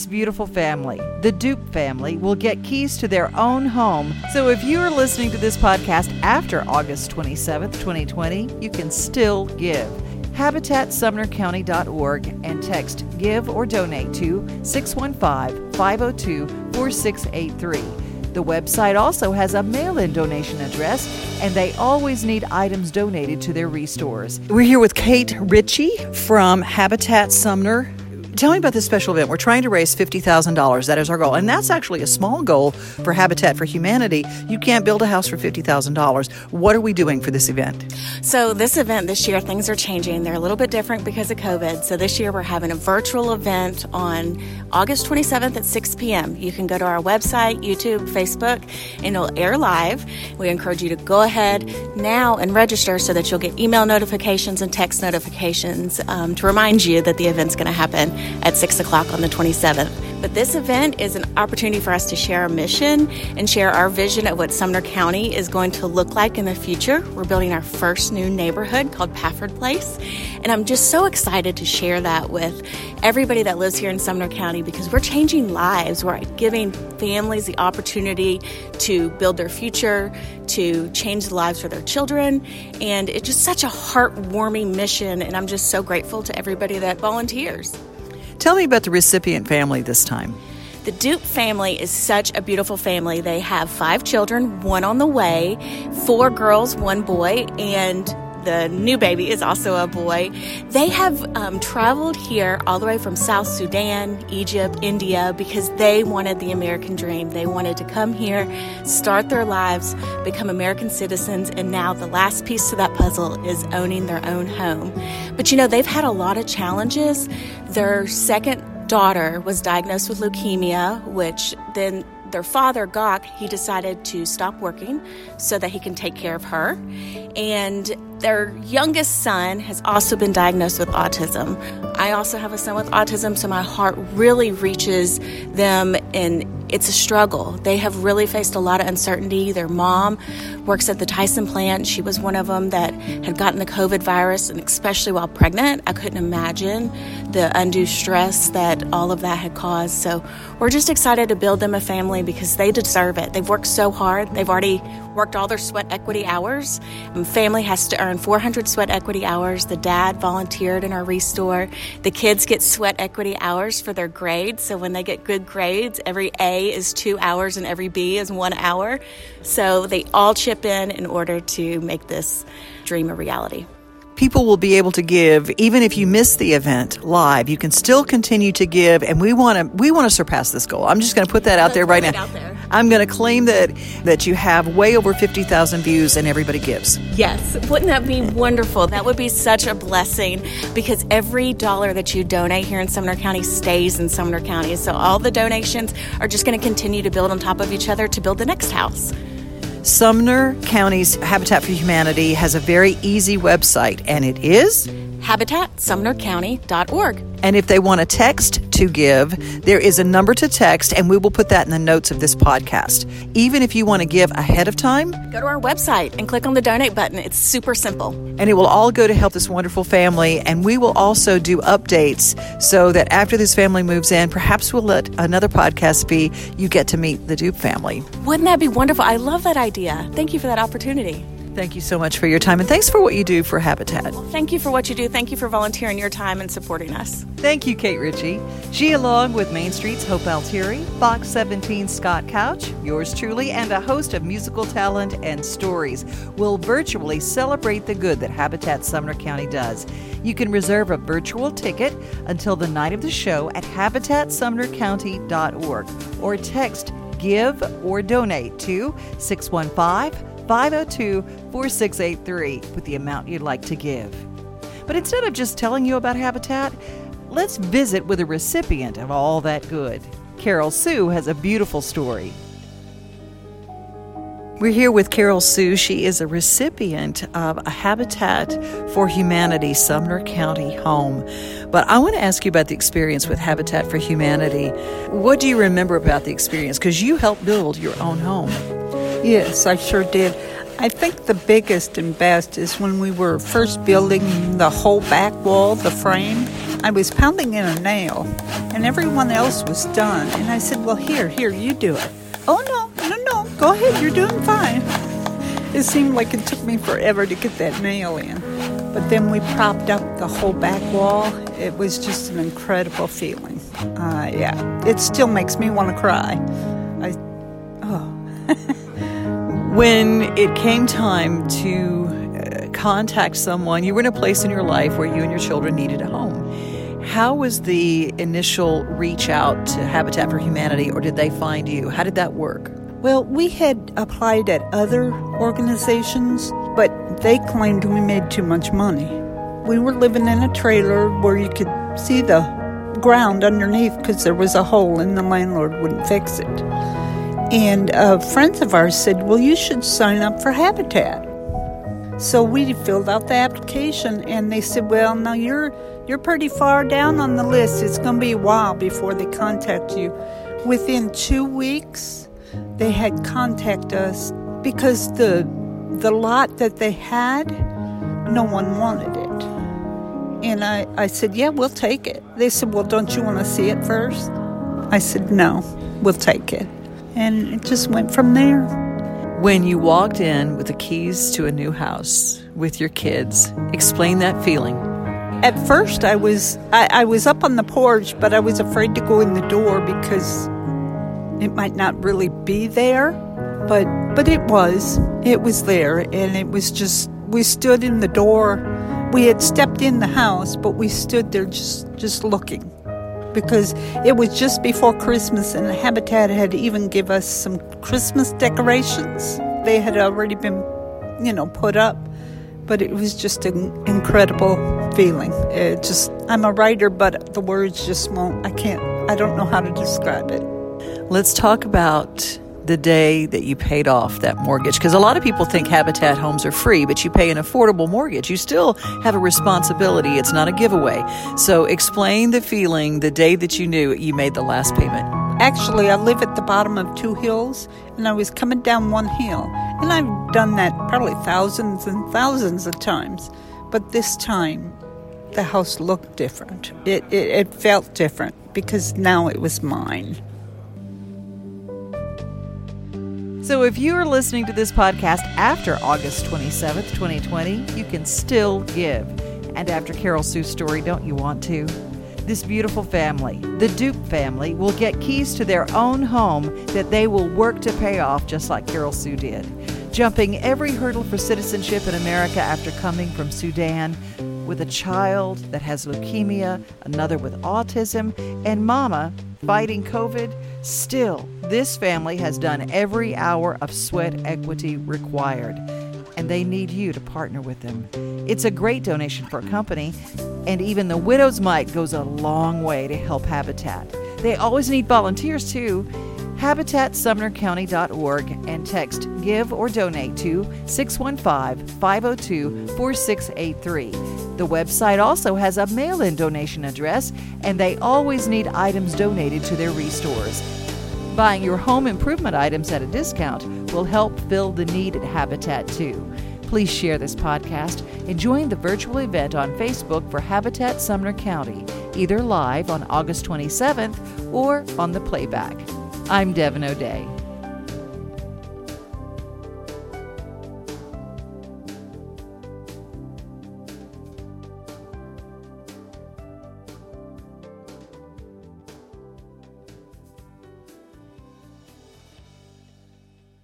this beautiful family, the Dupe family, will get keys to their own home. So if you are listening to this podcast after August 27th, 2020, you can still give. HabitatSumnerCounty.org and text give or donate to 615 502 4683. The website also has a mail in donation address, and they always need items donated to their restores. We're here with Kate Ritchie from Habitat Sumner Tell me about this special event. We're trying to raise $50,000. That is our goal. And that's actually a small goal for Habitat for Humanity. You can't build a house for $50,000. What are we doing for this event? So, this event this year, things are changing. They're a little bit different because of COVID. So, this year we're having a virtual event on August 27th at 6 p.m. You can go to our website, YouTube, Facebook, and it'll air live. We encourage you to go ahead now and register so that you'll get email notifications and text notifications um, to remind you that the event's going to happen at 6 o'clock on the 27th. But this event is an opportunity for us to share our mission and share our vision of what Sumner County is going to look like in the future. We're building our first new neighborhood called Pafford Place. And I'm just so excited to share that with everybody that lives here in Sumner County because we're changing lives. We're giving families the opportunity to build their future, to change the lives for their children. And it's just such a heartwarming mission. And I'm just so grateful to everybody that volunteers. Tell me about the recipient family this time. The Dupe family is such a beautiful family. They have five children, one on the way, four girls, one boy, and the new baby is also a boy. They have um, traveled here all the way from South Sudan, Egypt, India, because they wanted the American dream. They wanted to come here, start their lives, become American citizens, and now the last piece to that puzzle is owning their own home. But you know, they've had a lot of challenges. Their second daughter was diagnosed with leukemia, which then their father, Gok, he decided to stop working so that he can take care of her. And their youngest son has also been diagnosed with autism. I also have a son with autism, so my heart really reaches them, and it's a struggle. They have really faced a lot of uncertainty. Their mom works at the Tyson plant. She was one of them that had gotten the COVID virus, and especially while pregnant, I couldn't imagine the undue stress that all of that had caused. So we're just excited to build them a family because they deserve it. They've worked so hard. They've already worked all their sweat equity hours. And family has to earn 400 sweat equity hours. The dad volunteered in our restore. The kids get sweat equity hours for their grades. So when they get good grades, every A is two hours and every B is one hour. So they all chip in in order to make this dream a reality people will be able to give even if you miss the event live you can still continue to give and we want to we want to surpass this goal i'm just going to put that out there right now i'm going to claim that that you have way over 50000 views and everybody gives. Yes. Wouldn't that be wonderful? That would be such a blessing because every dollar that you donate here in sumner county stays in sumner county. So all the donations are just going to continue to build on top of each other to build the next house. Sumner County's Habitat for Humanity has a very easy website, and it is habitatsumnercounty.org. And if they want a text to give, there is a number to text, and we will put that in the notes of this podcast. Even if you want to give ahead of time, go to our website and click on the donate button. It's super simple. And it will all go to help this wonderful family. And we will also do updates so that after this family moves in, perhaps we'll let another podcast be you get to meet the Dupe family. Wouldn't that be wonderful? I love that idea. Thank you for that opportunity. Thank you so much for your time and thanks for what you do for Habitat. Well, thank you for what you do. Thank you for volunteering your time and supporting us. Thank you, Kate Ritchie. She, along with Main Street's Hope Altieri, Fox 17 Scott Couch, yours truly, and a host of musical talent and stories, will virtually celebrate the good that Habitat Sumner County does. You can reserve a virtual ticket until the night of the show at habitatsumnercounty.org or text give or donate to 615 502 4683 with the amount you'd like to give. But instead of just telling you about Habitat, let's visit with a recipient of all that good. Carol Sue has a beautiful story. We're here with Carol Sue. She is a recipient of a Habitat for Humanity Sumner County home. But I want to ask you about the experience with Habitat for Humanity. What do you remember about the experience? Because you helped build your own home. Yes, I sure did. I think the biggest and best is when we were first building the whole back wall, the frame. I was pounding in a nail, and everyone else was done. And I said, Well, here, here, you do it. Oh, no, no, no, go ahead, you're doing fine. It seemed like it took me forever to get that nail in. But then we propped up the whole back wall. It was just an incredible feeling. Uh, yeah, it still makes me want to cry. I, oh. when it came time to uh, contact someone, you were in a place in your life where you and your children needed a home. How was the initial reach out to Habitat for Humanity, or did they find you? How did that work? Well, we had applied at other organizations, but they claimed we made too much money. We were living in a trailer where you could see the ground underneath because there was a hole and the landlord wouldn't fix it. And uh, friends of ours said, Well, you should sign up for Habitat. So we filled out the application and they said, Well, now you're you're pretty far down on the list. It's gonna be a while before they contact you. Within two weeks, they had contacted us because the the lot that they had, no one wanted it. And I, I said, Yeah, we'll take it. They said, Well, don't you want to see it first? I said, No, we'll take it. And it just went from there. When you walked in with the keys to a new house with your kids, explain that feeling. At first, I was I, I was up on the porch, but I was afraid to go in the door because it might not really be there, but but it was. It was there and it was just we stood in the door. We had stepped in the house, but we stood there just just looking because it was just before Christmas and Habitat had even give us some Christmas decorations. They had already been, you know, put up, but it was just an incredible feeling. It just I'm a writer, but the words just won't. I can't. I don't know how to describe it. Let's talk about the day that you paid off that mortgage. Because a lot of people think habitat homes are free but you pay an affordable mortgage you still have a responsibility. It's not a giveaway. So explain the feeling the day that you knew you made the last payment. Actually i live at the bottom of two hills and i was coming down one hill and i've done that probably thousands and thousands of times. But this time the house looked different. It, it, it felt different because now it was mine So if you are listening to this podcast after August 27th, 2020, you can still give. And after Carol Sue's story, don't you want to? This beautiful family, the Dupe family, will get keys to their own home that they will work to pay off just like Carol Sue did. Jumping every hurdle for citizenship in America after coming from Sudan with a child that has leukemia, another with autism, and mama fighting COVID, still, this family has done every hour of sweat equity required, and they need you to partner with them. It's a great donation for a company, and even the widow's mite goes a long way to help Habitat. They always need volunteers too. HabitatSumnerCounty.org and text give or donate to 615 502 4683. The website also has a mail in donation address, and they always need items donated to their restores. Buying your home improvement items at a discount will help fill the need at Habitat too. Please share this podcast and join the virtual event on Facebook for Habitat Sumner County, either live on August 27th or on the playback. I'm Devin O'Day.